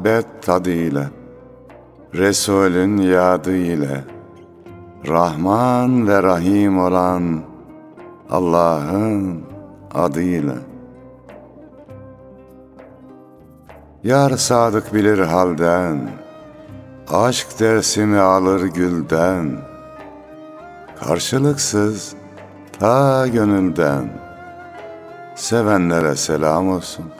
muhabbet tadı ile, Resulün yadı ile, Rahman ve Rahim olan Allah'ın adıyla. Yar sadık bilir halden, Aşk dersimi alır gülden, Karşılıksız ta gönülden, Sevenlere selam olsun.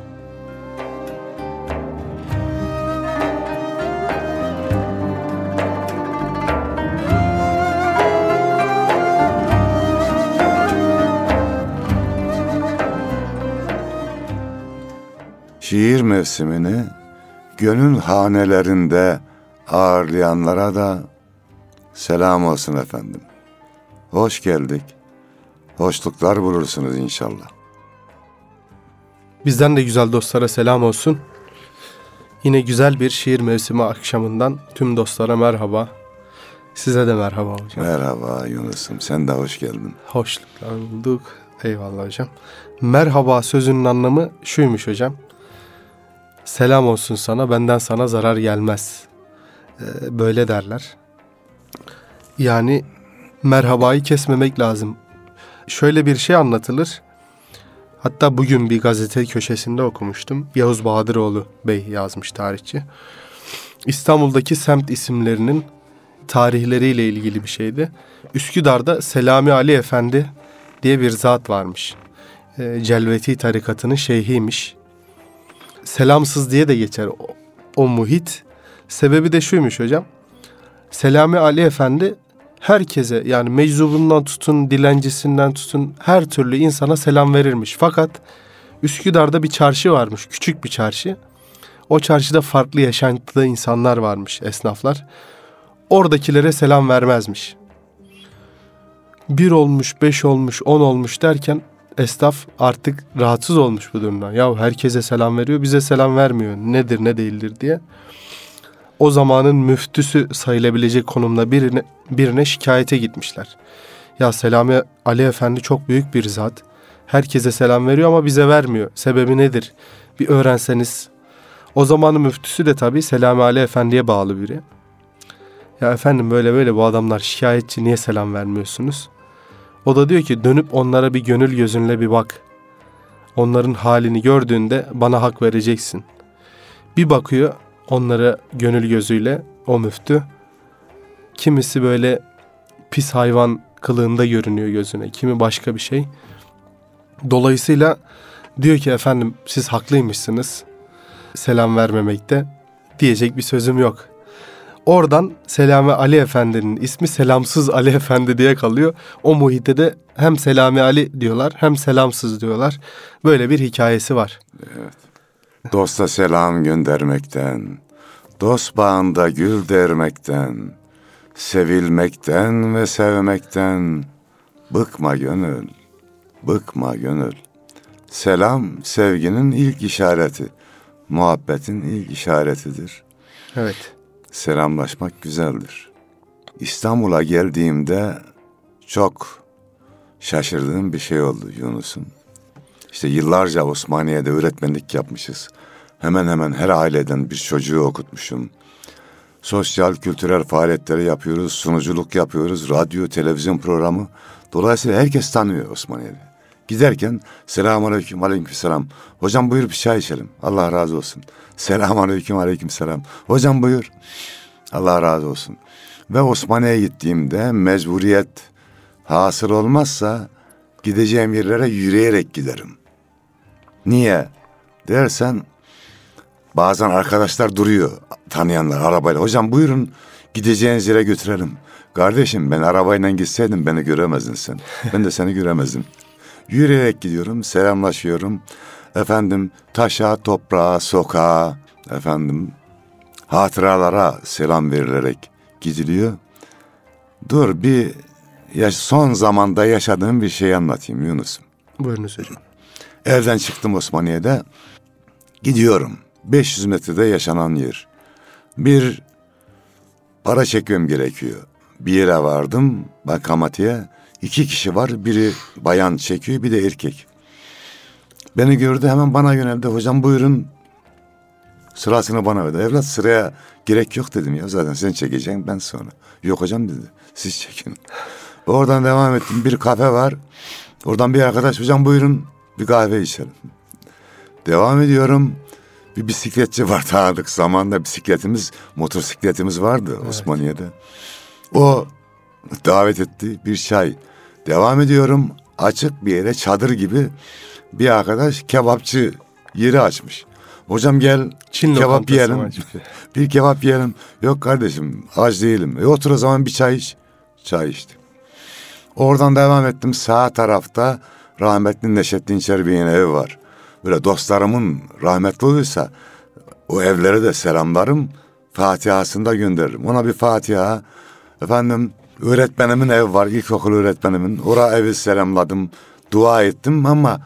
Şiir mevsimini gönül hanelerinde ağırlayanlara da selam olsun efendim. Hoş geldik. Hoşluklar bulursunuz inşallah. Bizden de güzel dostlara selam olsun. Yine güzel bir şiir mevsimi akşamından tüm dostlara merhaba. Size de merhaba hocam. Merhaba Yunus'um sen de hoş geldin. Hoşluklar bulduk. Eyvallah hocam. Merhaba sözünün anlamı şuymuş hocam. Selam olsun sana benden sana zarar gelmez. Ee, böyle derler. Yani merhabayı kesmemek lazım. Şöyle bir şey anlatılır. Hatta bugün bir gazete köşesinde okumuştum. Yavuz Bahadıroğlu Bey yazmış tarihçi. İstanbul'daki semt isimlerinin tarihleriyle ilgili bir şeydi. Üsküdar'da Selami Ali Efendi diye bir zat varmış. E, Celveti tarikatının şeyhiymiş selamsız diye de geçer o, o muhit. Sebebi de şuymuş hocam. Selami Ali Efendi herkese yani meczubundan tutun, dilencisinden tutun her türlü insana selam verirmiş. Fakat Üsküdar'da bir çarşı varmış, küçük bir çarşı. O çarşıda farklı yaşantıda insanlar varmış, esnaflar. Oradakilere selam vermezmiş. Bir olmuş, beş olmuş, on olmuş derken esnaf artık rahatsız olmuş bu durumdan. Ya herkese selam veriyor, bize selam vermiyor. Nedir, ne değildir diye. O zamanın müftüsü sayılabilecek konumda birine, birine şikayete gitmişler. Ya Selami Ali Efendi çok büyük bir zat. Herkese selam veriyor ama bize vermiyor. Sebebi nedir? Bir öğrenseniz. O zamanın müftüsü de tabii Selami Ali Efendi'ye bağlı biri. Ya efendim böyle böyle bu adamlar şikayetçi niye selam vermiyorsunuz? O da diyor ki dönüp onlara bir gönül gözünle bir bak. Onların halini gördüğünde bana hak vereceksin. Bir bakıyor onlara gönül gözüyle o müftü. Kimisi böyle pis hayvan kılığında görünüyor gözüne. Kimi başka bir şey. Dolayısıyla diyor ki efendim siz haklıymışsınız selam vermemekte. Diyecek bir sözüm yok. Oradan Selami Ali Efendi'nin ismi Selamsız Ali Efendi diye kalıyor. O muhitte de hem Selami Ali diyorlar hem Selamsız diyorlar. Böyle bir hikayesi var. Evet. Dosta selam göndermekten, dost bağında gül dermekten, sevilmekten ve sevmekten bıkma gönül, bıkma gönül. Selam sevginin ilk işareti, muhabbetin ilk işaretidir. Evet selamlaşmak güzeldir. İstanbul'a geldiğimde çok şaşırdığım bir şey oldu Yunus'un. İşte yıllarca Osmaniye'de öğretmenlik yapmışız. Hemen hemen her aileden bir çocuğu okutmuşum. Sosyal, kültürel faaliyetleri yapıyoruz, sunuculuk yapıyoruz, radyo, televizyon programı. Dolayısıyla herkes tanıyor Osmaniye'de. Giderken selamun aleyküm aleyküm selam. Hocam buyur bir çay içelim. Allah razı olsun. Selamun aleyküm aleyküm selam. Hocam buyur. Allah razı olsun. Ve Osmaniye'ye gittiğimde mecburiyet hasıl olmazsa gideceğim yerlere yürüyerek giderim. Niye dersen Bazen arkadaşlar duruyor tanıyanlar arabayla. Hocam buyurun gideceğiniz yere götürelim. Kardeşim ben arabayla gitseydim beni göremezdin sen. Ben de seni göremezdim. Yürüyerek gidiyorum, selamlaşıyorum. Efendim taşa, toprağa, sokağa, efendim hatıralara selam verilerek gidiliyor. Dur bir ya son zamanda yaşadığım bir şey anlatayım Yunus'um. Buyurunuz hocam. Evden çıktım Osmaniye'de. Gidiyorum. 500 metrede yaşanan yer. Bir para çekmem gerekiyor. Bir yere vardım bankamatiğe. İki kişi var. Biri bayan çekiyor bir de erkek. Beni gördü hemen bana yöneldi. Hocam buyurun sırasını bana verdi. Evlat sıraya gerek yok dedim ya. Zaten sen çekeceksin ben sonra. Yok hocam dedi. Siz çekin. Oradan devam ettim. Bir kafe var. Oradan bir arkadaş hocam buyurun bir kahve içelim. Devam ediyorum. Bir bisikletçi var tanıdık zamanda bisikletimiz, motosikletimiz vardı Osmaniye'de. O davet etti bir çay. Devam ediyorum. Açık bir yere çadır gibi bir arkadaş kebapçı yeri açmış. Hocam gel Çin kebap yiyelim. Bir kebap yiyelim. Yok kardeşim aç değilim. E otur o zaman bir çay iç. Çay içtim. Oradan devam ettim. Sağ tarafta rahmetli Neşet Dinçer Bey'in evi var. Böyle dostlarımın rahmetli olursa o evlere de selamlarım. Fatihasını da gönderirim. Ona bir Fatiha. Efendim öğretmenimin evi var. ilkokul öğretmenimin. Ora evi selamladım. Dua ettim ama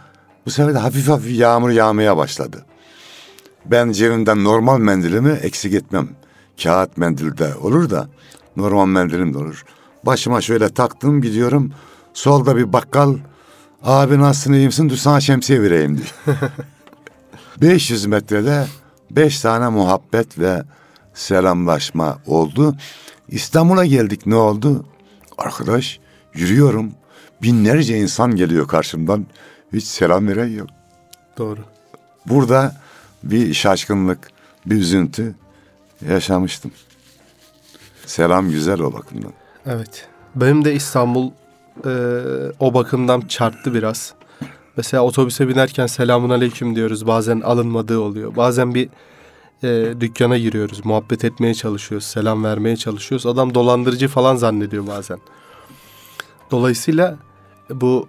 bu sefer de hafif hafif yağmur yağmaya başladı. Ben cebimden normal mendilimi eksik etmem. Kağıt mendilde olur da normal mendilim de olur. Başıma şöyle taktım gidiyorum. Solda bir bakkal. Abi nasılsın iyi misin? Dur sana şemsiye vereyim diyor. 500 metrede beş tane muhabbet ve selamlaşma oldu. İstanbul'a geldik ne oldu? Arkadaş yürüyorum. Binlerce insan geliyor karşımdan. Hiç selam veren yok. Doğru. Burada bir şaşkınlık, bir üzüntü yaşamıştım. Selam güzel o bakımdan. Evet. Benim de İstanbul e, o bakımdan çarptı biraz. Mesela otobüse binerken selamun aleyküm diyoruz. Bazen alınmadığı oluyor. Bazen bir e, dükkana giriyoruz. Muhabbet etmeye çalışıyoruz. Selam vermeye çalışıyoruz. Adam dolandırıcı falan zannediyor bazen. Dolayısıyla bu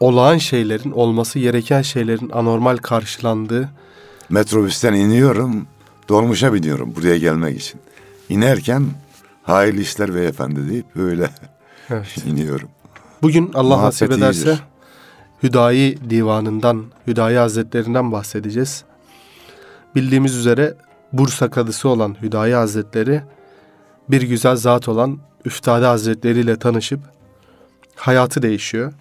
olağan şeylerin, olması gereken şeylerin anormal karşılandığı Metrobüsten iniyorum, dolmuşa biniyorum buraya gelmek için. İnerken hayırlı işler beyefendi deyip böyle Evet. iniyorum. Bugün Allah Muhabbet nasip ederse iyidir. Hüdayi divanından, Hüdayi Hazretlerinden bahsedeceğiz. Bildiğimiz üzere Bursa kadısı olan Hüdayi Hazretleri bir güzel zat olan Üftade Hazretleri ile tanışıp hayatı değişiyor.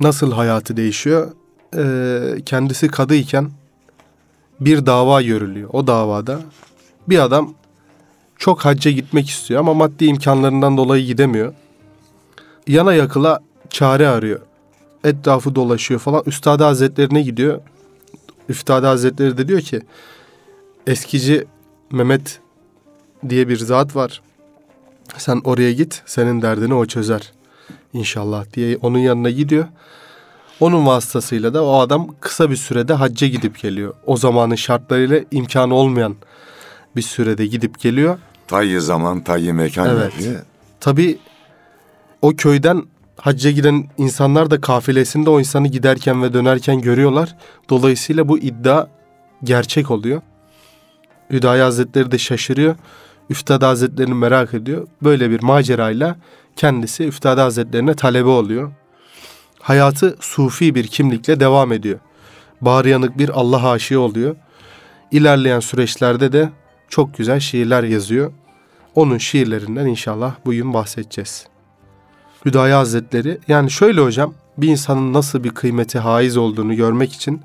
Nasıl hayatı değişiyor? Ee, kendisi kadıyken bir dava görülüyor. O davada bir adam çok hacca gitmek istiyor ama maddi imkanlarından dolayı gidemiyor yana yakıla çare arıyor. Etrafı dolaşıyor falan. Üstad Hazretlerine gidiyor. Üstad Hazretleri de diyor ki eskici Mehmet diye bir zat var. Sen oraya git. Senin derdini o çözer. İnşallah diye onun yanına gidiyor. Onun vasıtasıyla da o adam kısa bir sürede hacca gidip geliyor. O zamanın şartlarıyla imkanı olmayan bir sürede gidip geliyor. Tayyi zaman, tayyi mekan Evet. diye. Tabii o köyden hacca giden insanlar da kafilesinde o insanı giderken ve dönerken görüyorlar. Dolayısıyla bu iddia gerçek oluyor. Hüdayi Hazretleri de şaşırıyor. Üftade Hazretlerini merak ediyor. Böyle bir macerayla kendisi Üftade Hazretlerine talebe oluyor. Hayatı sufi bir kimlikle devam ediyor. Bağrıyanık bir Allah aşığı oluyor. İlerleyen süreçlerde de çok güzel şiirler yazıyor. Onun şiirlerinden inşallah bugün bahsedeceğiz. Hüdayi Hazretleri yani şöyle hocam bir insanın nasıl bir kıymeti haiz olduğunu görmek için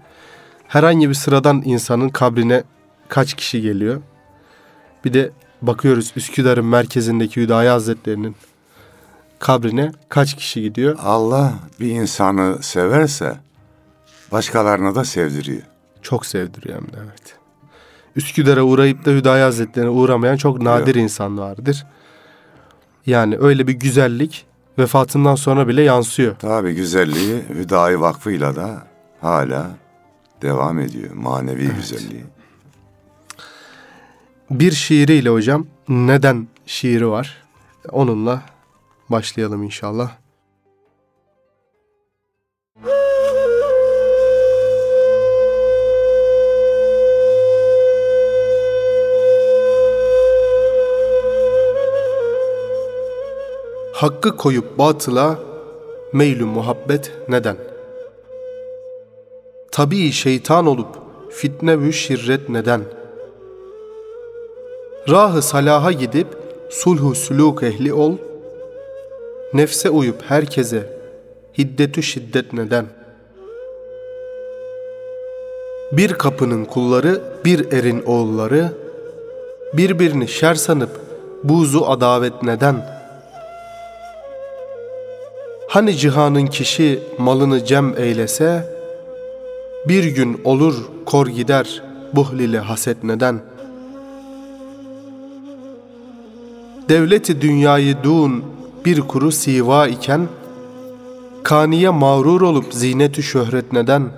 herhangi bir sıradan insanın kabrine kaç kişi geliyor? Bir de bakıyoruz Üsküdar'ın merkezindeki Hüdayi Hazretleri'nin kabrine kaç kişi gidiyor? Allah bir insanı severse başkalarına da sevdiriyor. Çok sevdiriyor hem de evet. Üsküdar'a uğrayıp da Hüdayi Hazretleri'ne uğramayan çok nadir insan vardır. Yani öyle bir güzellik vefatından sonra bile yansıyor. Tabi güzelliği Hüdayi Vakfı'yla da hala devam ediyor. Manevi güzelliği. Bir şiiriyle hocam neden şiiri var? Onunla başlayalım inşallah. Hakkı koyup batıla meylü muhabbet neden? Tabii şeytan olup fitne ve şirret neden? Rahı salaha gidip sulhu sülûk ehli ol, nefse uyup herkese hiddetü şiddet neden? Bir kapının kulları, bir erin oğulları, birbirini şer sanıp buzu adavet neden?'' Hani cihanın kişi malını cem eylese, bir gün olur kor gider buhlile haset neden? Devleti dünyayı dun bir kuru siva iken, kaniye mağrur olup zinetü şöhret neden?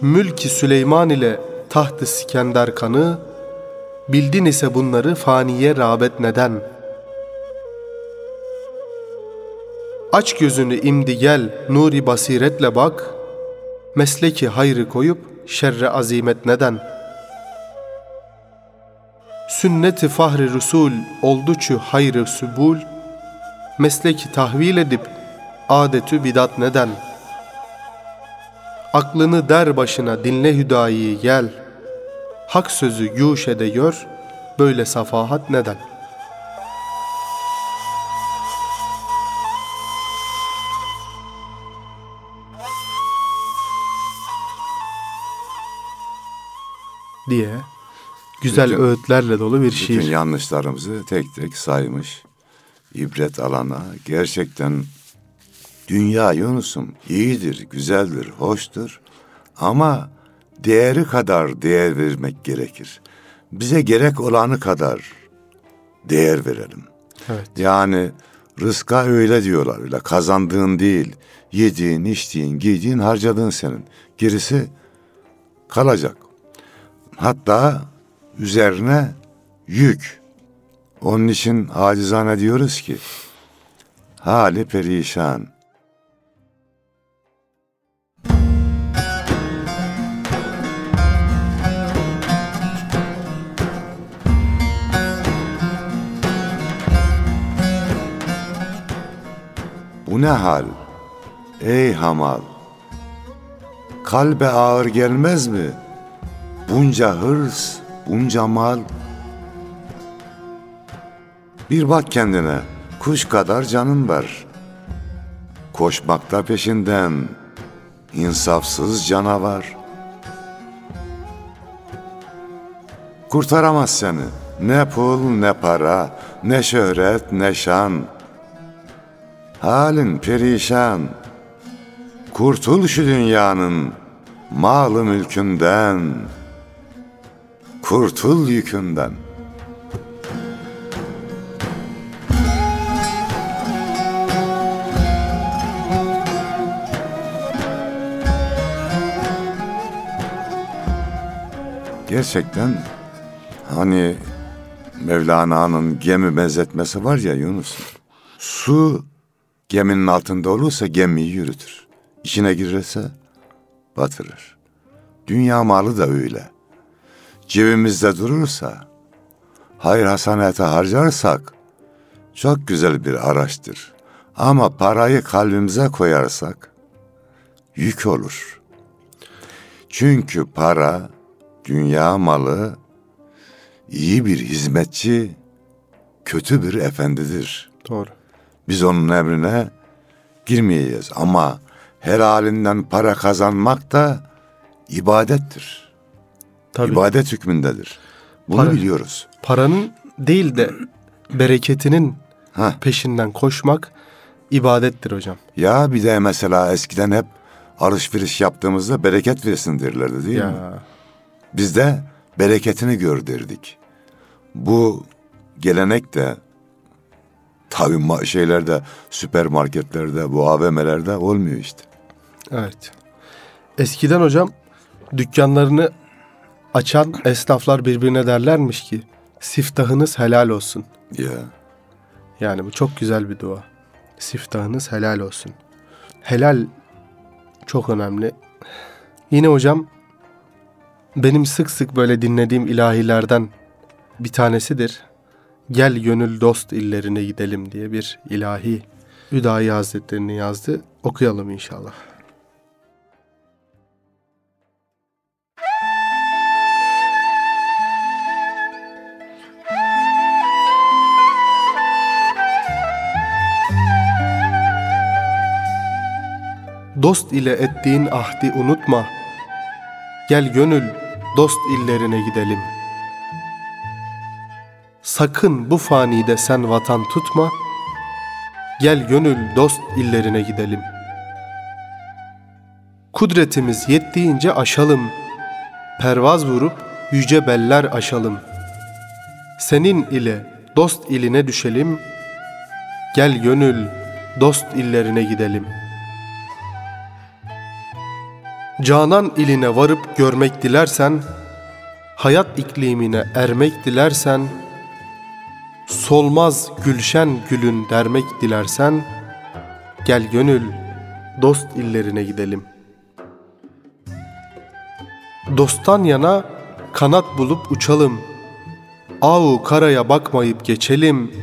Mülki Süleyman ile taht-ı Sikender kanı, bildin ise bunları faniye rağbet neden?'' Aç gözünü imdi gel nuri basiretle bak. Mesleki hayrı koyup şerre azimet neden? Sünneti fahri rusul olduçu hayrı sübul. Mesleki tahvil edip adetü bidat neden? Aklını der başına dinle hüdayi gel. Hak sözü güşede gör, böyle safahat neden?'' Güzel bütün, öğütlerle dolu bir şiir. Bütün yanlışlarımızı tek tek saymış. ibret alana gerçekten dünya Yunus'um iyidir, güzeldir, hoştur ama değeri kadar değer vermek gerekir. Bize gerek olanı kadar değer verelim. Evet. Yani rızka öyle diyorlar. Öyle kazandığın değil, yediğin, içtiğin, giydiğin, harcadığın senin. Gerisi kalacak. Hatta üzerine yük. Onun için acizane diyoruz ki hali perişan. Bu ne hal? Ey hamal! Kalbe ağır gelmez mi?'' Bunca hırs, bunca mal. Bir bak kendine, kuş kadar canın var. Koşmakta peşinden, insafsız canavar. Kurtaramaz seni, ne pul ne para, ne şöhret ne şan. Halin perişan. Kurtul şu dünyanın malı mülkünden.'' Kurtul yükünden. Gerçekten hani Mevlana'nın gemi benzetmesi var ya Yunus. Su geminin altında olursa gemiyi yürütür. İçine girirse batırır. Dünya malı da öyle cebimizde durursa, hayır hasanete harcarsak çok güzel bir araçtır. Ama parayı kalbimize koyarsak yük olur. Çünkü para, dünya malı, iyi bir hizmetçi, kötü bir efendidir. Doğru. Biz onun emrine girmeyeceğiz ama her halinden para kazanmak da ibadettir. Tabii. İbadet hükmündedir. Bunu Para, biliyoruz. Paranın değil de bereketinin ha. peşinden koşmak ibadettir hocam. Ya bir de mesela eskiden hep alışveriş yaptığımızda bereket versin derlerdi değil ya. mi? Biz de bereketini gör derdik. Bu gelenek de tabii şeylerde, süpermarketlerde, bu AVM'lerde olmuyor işte. Evet. Eskiden hocam dükkanlarını açan esnaflar birbirine derlermiş ki siftahınız helal olsun. Ya. Yani bu çok güzel bir dua. Siftahınız helal olsun. Helal çok önemli. Yine hocam benim sık sık böyle dinlediğim ilahilerden bir tanesidir. Gel gönül dost illerine gidelim diye bir ilahi Hüdayi Hazretleri'nin yazdı. Okuyalım inşallah. Dost ile ettiğin ahdi unutma. Gel gönül dost illerine gidelim. Sakın bu fanide sen vatan tutma. Gel gönül dost illerine gidelim. Kudretimiz yettiğince aşalım. Pervaz vurup yüce beller aşalım. Senin ile dost iline düşelim. Gel gönül dost illerine gidelim.'' Canan iline varıp görmek dilersen, hayat iklimine ermek dilersen, solmaz gülşen gülün dermek dilersen, gel gönül dost illerine gidelim. Dosttan yana kanat bulup uçalım, avu karaya bakmayıp geçelim,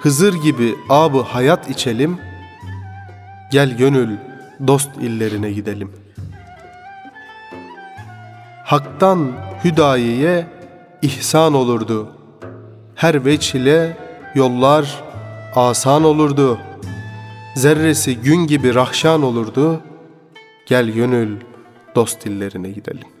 Hızır gibi abı hayat içelim, gel gönül dost illerine gidelim.'' Hak'tan hüdayiye ihsan olurdu. Her veç ile yollar asan olurdu. Zerresi gün gibi rahşan olurdu. Gel gönül dost dillerine gidelim.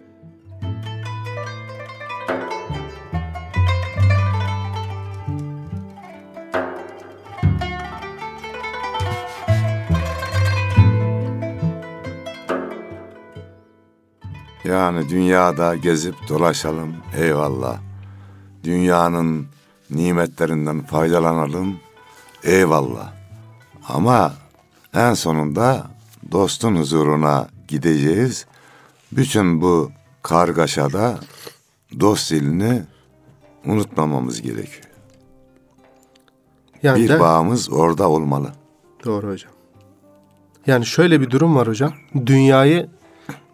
Yani dünyada gezip dolaşalım eyvallah. Dünyanın nimetlerinden faydalanalım eyvallah. Ama en sonunda dostun huzuruna gideceğiz. Bütün bu kargaşada dost dilini unutmamamız gerekiyor. Yani Bir de- bağımız orada olmalı. Doğru hocam. Yani şöyle bir durum var hocam. Dünyayı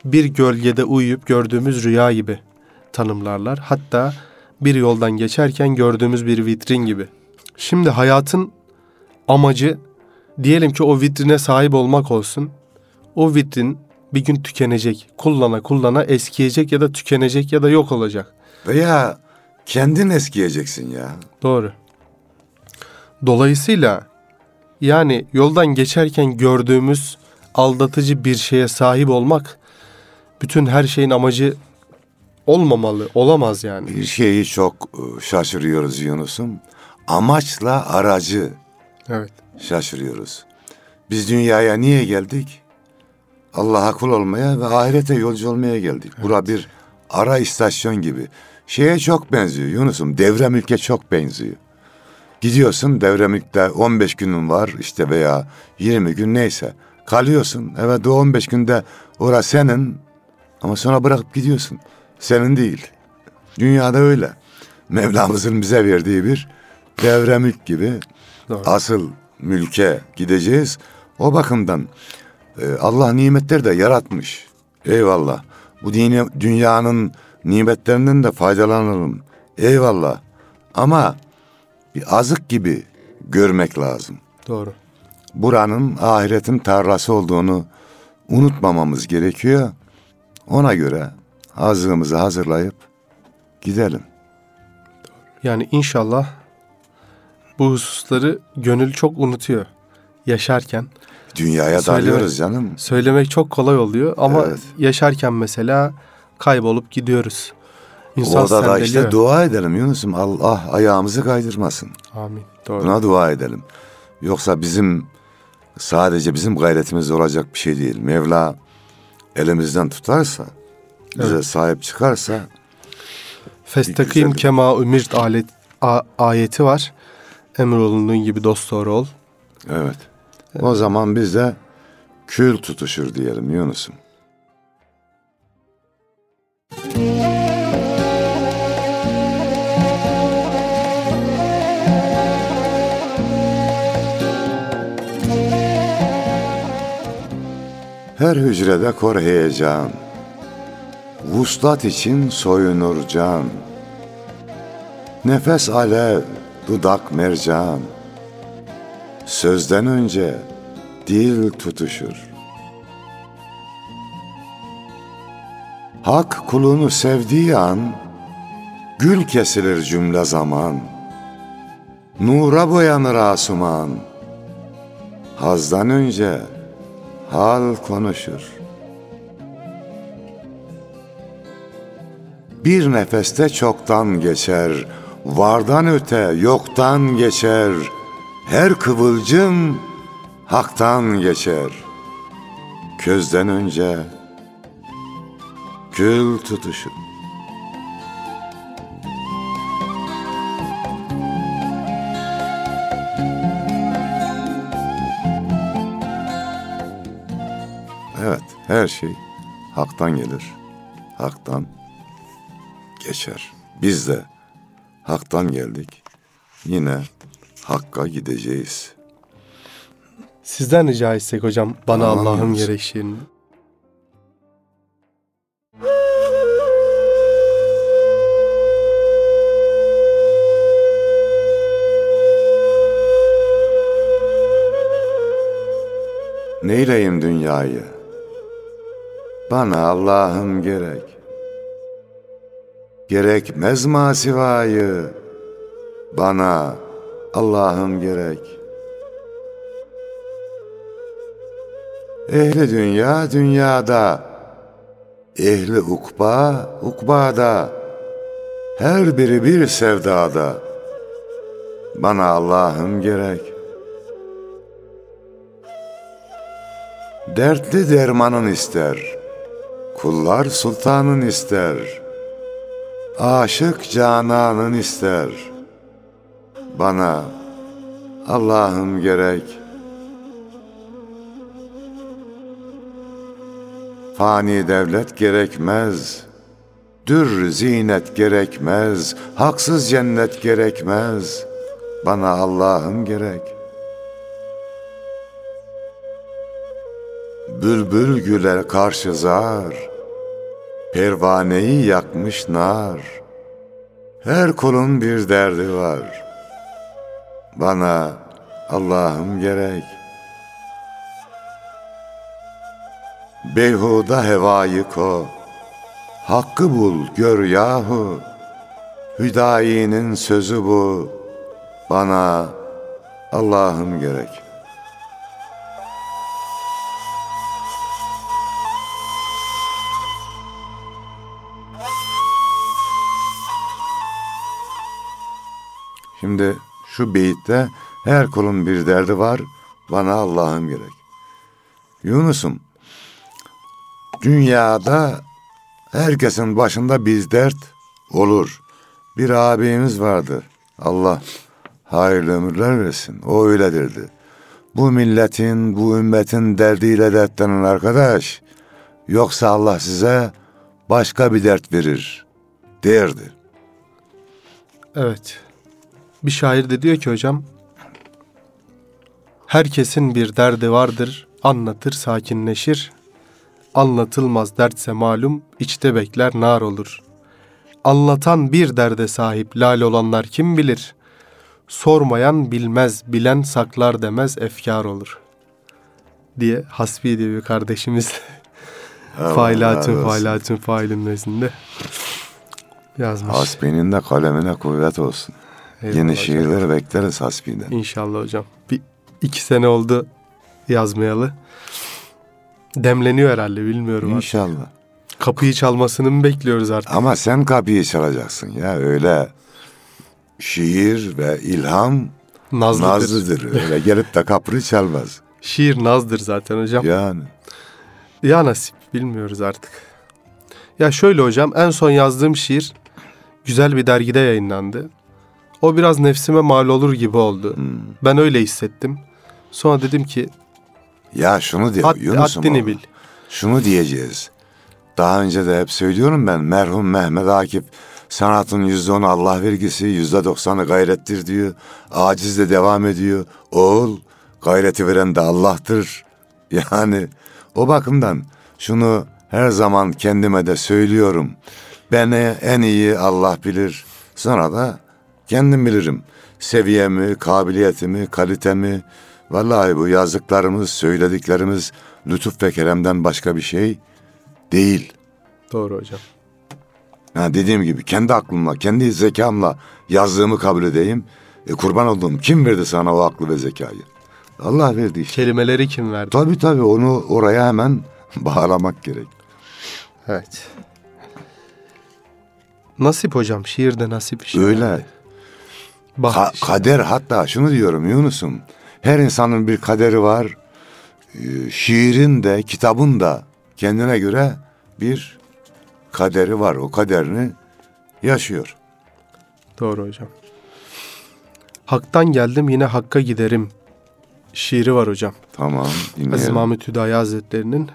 bir gölgede uyuyup gördüğümüz rüya gibi tanımlarlar. Hatta bir yoldan geçerken gördüğümüz bir vitrin gibi. Şimdi hayatın amacı diyelim ki o vitrine sahip olmak olsun. O vitrin bir gün tükenecek. Kullana kullana eskiyecek ya da tükenecek ya da yok olacak. Veya kendin eskiyeceksin ya. Doğru. Dolayısıyla yani yoldan geçerken gördüğümüz aldatıcı bir şeye sahip olmak bütün her şeyin amacı olmamalı, olamaz yani. Bir şeyi çok e, şaşırıyoruz Yunus'um. Amaçla aracı Evet. şaşırıyoruz. Biz dünyaya niye geldik? Allah'a kul olmaya ve ahirete yolcu olmaya geldik. Bura bir ara istasyon gibi. Şeye çok benziyor Yunus'um. Devremülke çok benziyor. Gidiyorsun devremülkte 15 günün var işte veya 20 gün neyse. Kalıyorsun. Evet o 15 günde ora senin ama sonra bırakıp gidiyorsun. Senin değil. Dünyada öyle. Mevlamızın bize verdiği bir devremülk gibi Doğru. asıl mülke gideceğiz. O bakımdan e, Allah nimetleri de yaratmış. Eyvallah. Bu dini, dünyanın nimetlerinden de faydalanalım. Eyvallah. Ama bir azık gibi görmek lazım. Doğru. Buranın ahiretin tarlası olduğunu unutmamamız gerekiyor. Ona göre azığımızı hazırlayıp gidelim. Yani inşallah bu hususları gönül çok unutuyor yaşarken. Dünyaya Söyleme- dalıyoruz canım. Söylemek çok kolay oluyor ama Evet. yaşarken mesela kaybolup gidiyoruz. İnsan Orada da işte dua edelim Yunus'um. Allah ayağımızı kaydırmasın. Amin. Doğru. Buna dua edelim. Yoksa bizim sadece bizim gayretimiz olacak bir şey değil. Mevla elimizden tutarsa, bize Evet. sahip çıkarsa Festakim kema ümirt alet, a- ayeti var. Emrolunduğun gibi dost doğru ol. evet. O zaman biz de kül tutuşur diyelim Yunus'um. Her hücrede kor heyecan. Vuslat için soyunur can. Nefes alev, dudak mercan. Sözden önce dil tutuşur. Hak kulunu sevdiği an, gül kesilir cümle zaman. Nura boyanır asuman. Hazdan önce hal konuşur. Bir nefeste çoktan geçer, vardan öte yoktan geçer. Her kıvılcım haktan geçer. Közden önce kül tutuşur. Her şey haktan gelir. Haktan geçer. Biz de haktan geldik. Yine hakka gideceğiz. Sizden rica etsek hocam bana Allah'ım gerek şiirini. Neyleyim dünyayı? Bana Allah'ım gerek. Gerekmez masivayı. Bana Allah'ım gerek. Ehli dünya dünyada. Ehli ukba ukbada. Her biri bir sevdada. Bana Allah'ım gerek. Dertli dermanın ister, kullar sultanın ister, aşık cananın ister. Bana Allah'ım gerek. Fani devlet gerekmez, dür zinet gerekmez, haksız cennet gerekmez. Bana Allah'ım gerek.'' Bülbül güler karşı zar, pervaneyi yakmış nar. Her kulun bir derdi var. Bana Allah'ım gerek. Beyhuda hevayı ko, hakkı bul gör yahu. Hüdayi'nin sözü bu, bana Allah'ım gerek.'' Şimdi şu beyitte her kulun bir derdi var, bana Allah'ım gerek. Yunus'um, dünyada herkesin başında bir dert olur. Bir abimiz vardı. Allah hayırlı ömürler versin. O öyle derdi. Bu milletin, bu ümmetin derdiyle dertlenen arkadaş, yoksa Allah size başka bir dert verir derdi. Evet. Bir şair de diyor ki hocam Herkesin bir derdi vardır, anlatır sakinleşir. Anlatılmaz dertse malum, içte bekler nar olur. Anlatan bir derde sahip lal olanlar kim bilir? Sormayan bilmez, bilen saklar demez efkar olur. Diye Hasbi diye bir kardeşimiz olsun. failatün failin vezinde yazmış. Hasbi'nin de kalemine kuvvet olsun. Eyvallah Yeni hocam. şiirleri bekleriz Hasbi'den. İnşallah hocam. Bir iki sene oldu yazmayalı. Demleniyor herhalde bilmiyorum artık. İnşallah. Kapıyı çalmasını mı bekliyoruz artık? Ama sen kapıyı çalacaksın ya öyle şiir ve ilham Nazlıdır. nazlıdır. Öyle gelip de kapıyı çalmaz. Şiir nazdır zaten hocam. Ya. Yani nasip bilmiyoruz artık. Ya şöyle hocam en son yazdığım şiir güzel bir dergide yayınlandı. O biraz nefsime mal olur gibi oldu. hmm. Ben öyle hissettim. Sonra dedim ki ya şunu diyor Had, Yunus'um haddini bil. Şunu diyeceğiz. Daha önce de hep söylüyorum ben merhum Mehmet Akif sanatın yüzde onu Allah vergisi yüzde doksanı gayrettir diyor. Acizle devam ediyor. Oğul gayreti veren de Allah'tır. Yani O bakımdan şunu her zaman kendime de söylüyorum. Beni en iyi Allah bilir. Sonra da kendim bilirim. Seviyemi, kabiliyetimi, kalitemi. Vallahi bu yazdıklarımız, söylediklerimiz lütuf ve keremden başka bir şey değil. Doğru hocam. Ha dediğim gibi kendi aklımla, kendi zekamla yazdığımı kabul edeyim. E kurban olduğum kim verdi sana o aklı ve zekayı? Allah verdi işte. Kelimeleri kim verdi? Tabii tabii onu oraya hemen bağlamak gerek. Evet. Nasip hocam. Şiirde nasip işte. Öyle. Baht Ka- kader hatta şunu diyorum Yunus'um. Her insanın bir kaderi var. Ee, şiirin de kitabın da kendine göre bir kaderi var. O kaderini yaşıyor. Doğru hocam. Hak'tan geldim yine Hakk'a giderim. Şiiri var hocam. Tamam Aziz dinleyelim. Mahmut Hüdayi Hazretleri'nin.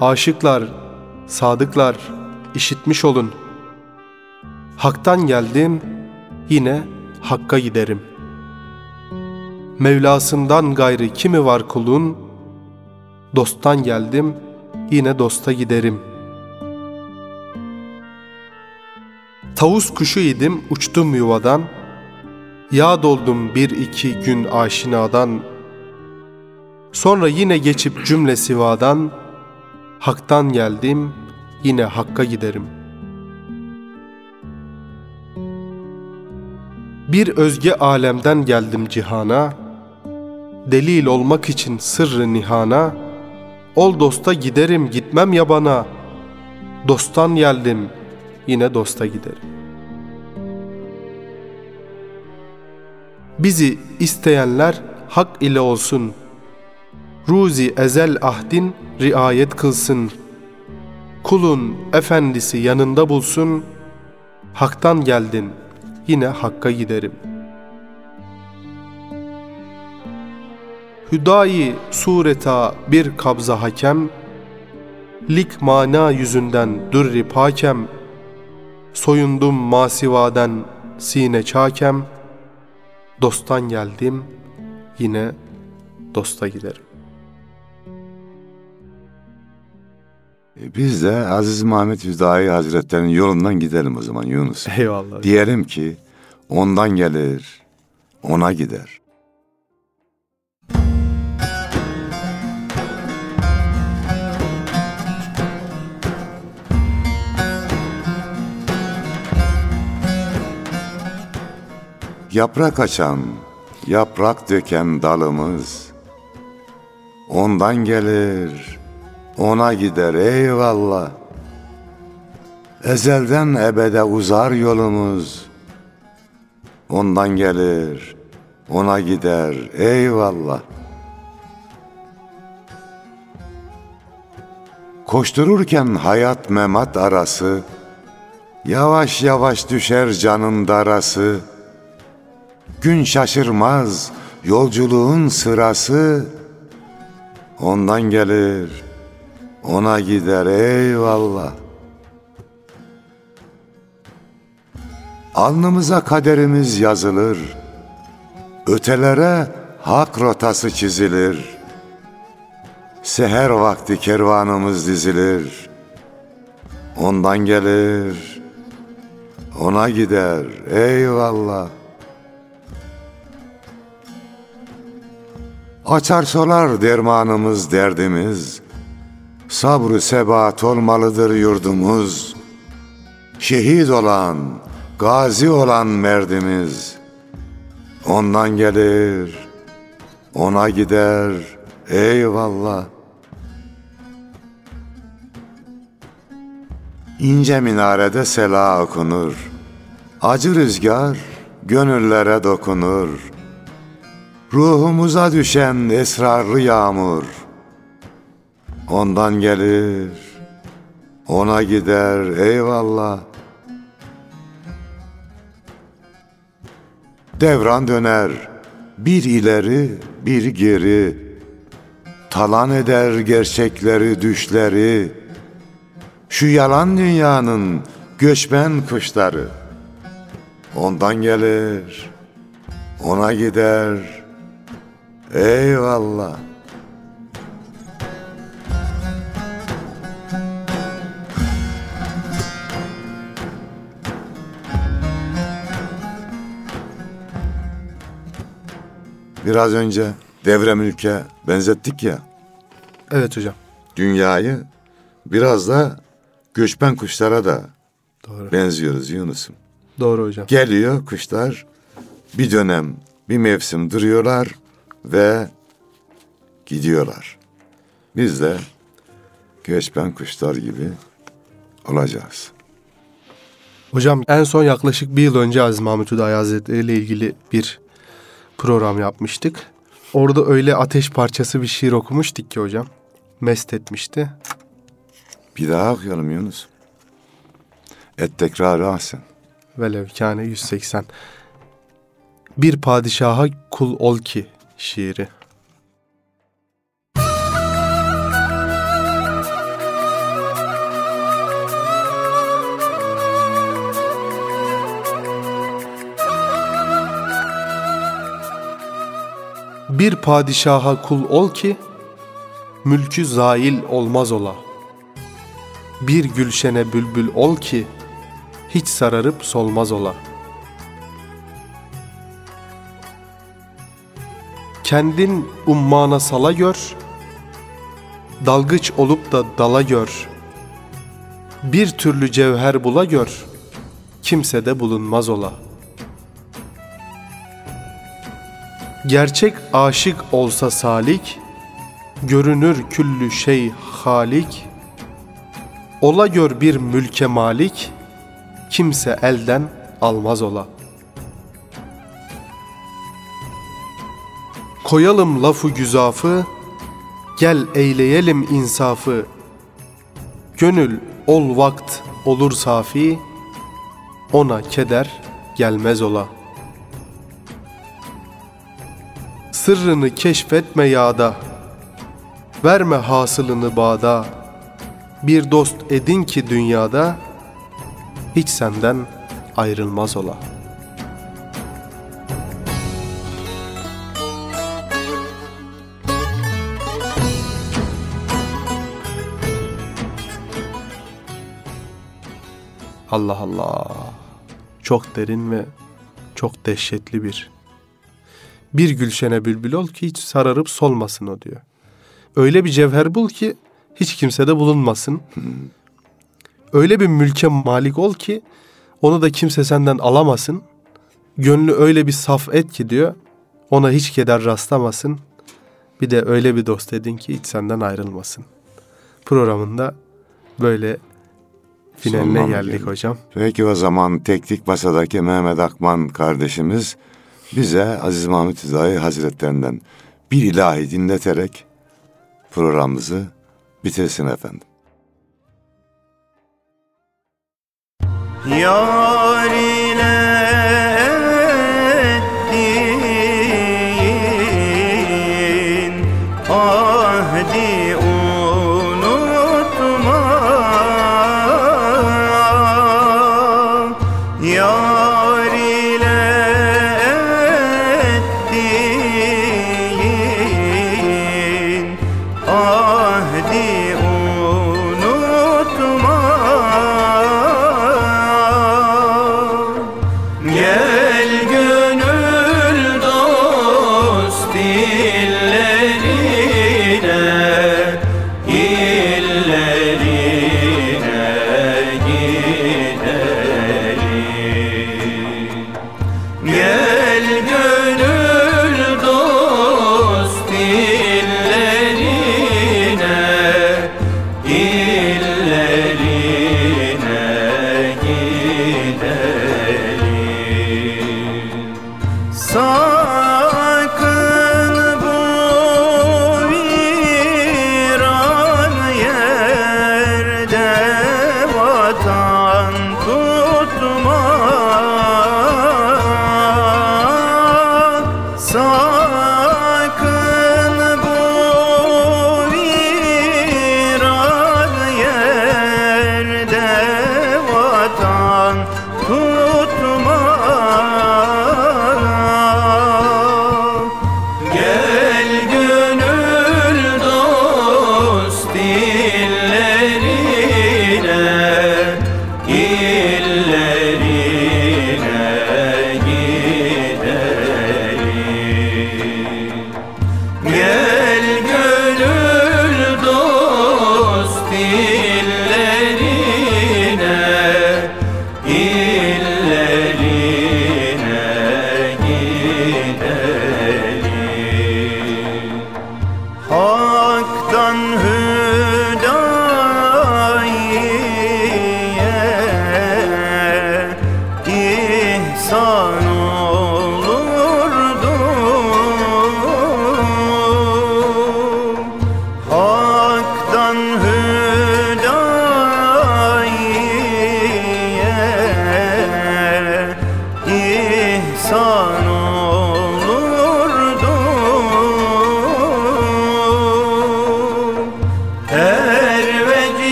Aşıklar, sadıklar, işitmiş olun. Hak'tan geldim, yine Hakk'a giderim. Mevlasından gayrı kimi var kulun, Dosttan geldim, yine dosta giderim. Tavus kuşu idim, uçtum yuvadan. Yağ doldum bir iki gün aşinadan. Sonra yine geçip cümle sivadan. Hak'tan geldim, yine Hakk'a giderim. Bir özge alemden geldim cihana. Delil olmak için sırrı nihana. Ol dosta giderim gitmem yabana. Dosttan geldim yine dosta giderim. Bizi isteyenler hak ile olsun. Ruzi ezel ahdin riayet kılsın. Kulun efendisi yanında bulsun. Hak'tan geldin yine Hakk'a giderim. Hüdayi sureta bir kabza hakem, Lik mana yüzünden dürri pakem, Soyundum masivaden sine çakem, Dosttan geldim yine dosta giderim. Biz de Aziz Mahmet Hüdayi Hazretleri'nin yolundan gidelim o zaman Yunus. Eyvallah. Diyelim ki ondan gelir, ona gider. Yaprak açan, yaprak döken dalımız ondan gelir, ona gider eyvallah. Ezelden ebede uzar yolumuz. Ondan gelir, ona gider eyvallah. Koştururken hayat memat arası, Yavaş yavaş düşer canın darası. Gün şaşırmaz yolculuğun sırası, Ondan gelir, ona gider eyvallah. Alnımıza kaderimiz yazılır. Ötelere hak rotası çizilir. Seher vakti kervanımız dizilir. Ondan gelir, ona gider eyvallah. Açar solar dermanımız derdimiz. Sabrı sebat olmalıdır yurdumuz. Şehit olan, gazi olan merdimiz. Ondan gelir, ona gider eyvallah. İnce minarede sela okunur. Acı rüzgar gönüllere dokunur. Ruhumuza düşen esrarlı yağmur. Ondan gelir, ona gider eyvallah. Devran döner, bir ileri bir geri. Talan eder gerçekleri, düşleri. Şu yalan dünyanın göçmen kuşları. Ondan gelir, ona gider. Eyvallah. Biraz önce devrem ülke benzettik ya. Evet hocam. Dünyayı biraz da göçmen kuşlara da Doğru. benziyoruz Yunus'um. Doğru hocam. Geliyor kuşlar bir dönem, bir mevsim duruyorlar ve gidiyorlar. Biz de göçmen kuşlar gibi olacağız. Hocam en son yaklaşık bir yıl önce Aziz Mahmut Hüdayi Hazretleri ile ilgili bir program yapmıştık. Orada öyle ateş parçası bir şiir okumuştuk ki hocam. Mest etmişti. Bir daha okuyalım Yunus. Et tekrarı ahsen. Velev kâne 180. Bir padişaha kul ol ki şiiri. Bir padişaha kul ol ki mülkü zail olmaz ola. Bir gülşene bülbül ol ki hiç sararıp solmaz ola. Kendin ummana sala gör, dalgıç olup da dala gör. Bir türlü cevher bula gör, kimse de bulunmaz ola. Gerçek aşık olsa salik, görünür küllü şey halik, ola gör bir mülke malik, kimse elden almaz ola. Koyalım lafı güzafı, gel eyleyelim insafı. Gönül ol vakt olur safi, ona keder gelmez ola. Sırrını keşfetme yağda, verme hasılını bağda. Bir dost edin ki dünyada, hiç senden ayrılmaz ola. Allah Allah. Çok derin ve çok dehşetli bir. Bir gülşene bülbül ol ki hiç sararıp solmasın o diyor. Öyle bir cevher bul ki hiç kimsede bulunmasın. Öyle bir mülke malik ol ki onu da kimse senden alamasın. Gönlü öyle bir saf et ki diyor. Ona hiç keder rastlamasın. Bir de öyle bir dost edin ki hiç senden ayrılmasın. Programında böyle finaline geldik. hocam. Peki o zaman teknik masadaki Mehmet Akman kardeşimiz bize Aziz Mahmut Hüdayi Hazretlerinden bir ilahi dinleterek programımızı bitirsin efendim. Yar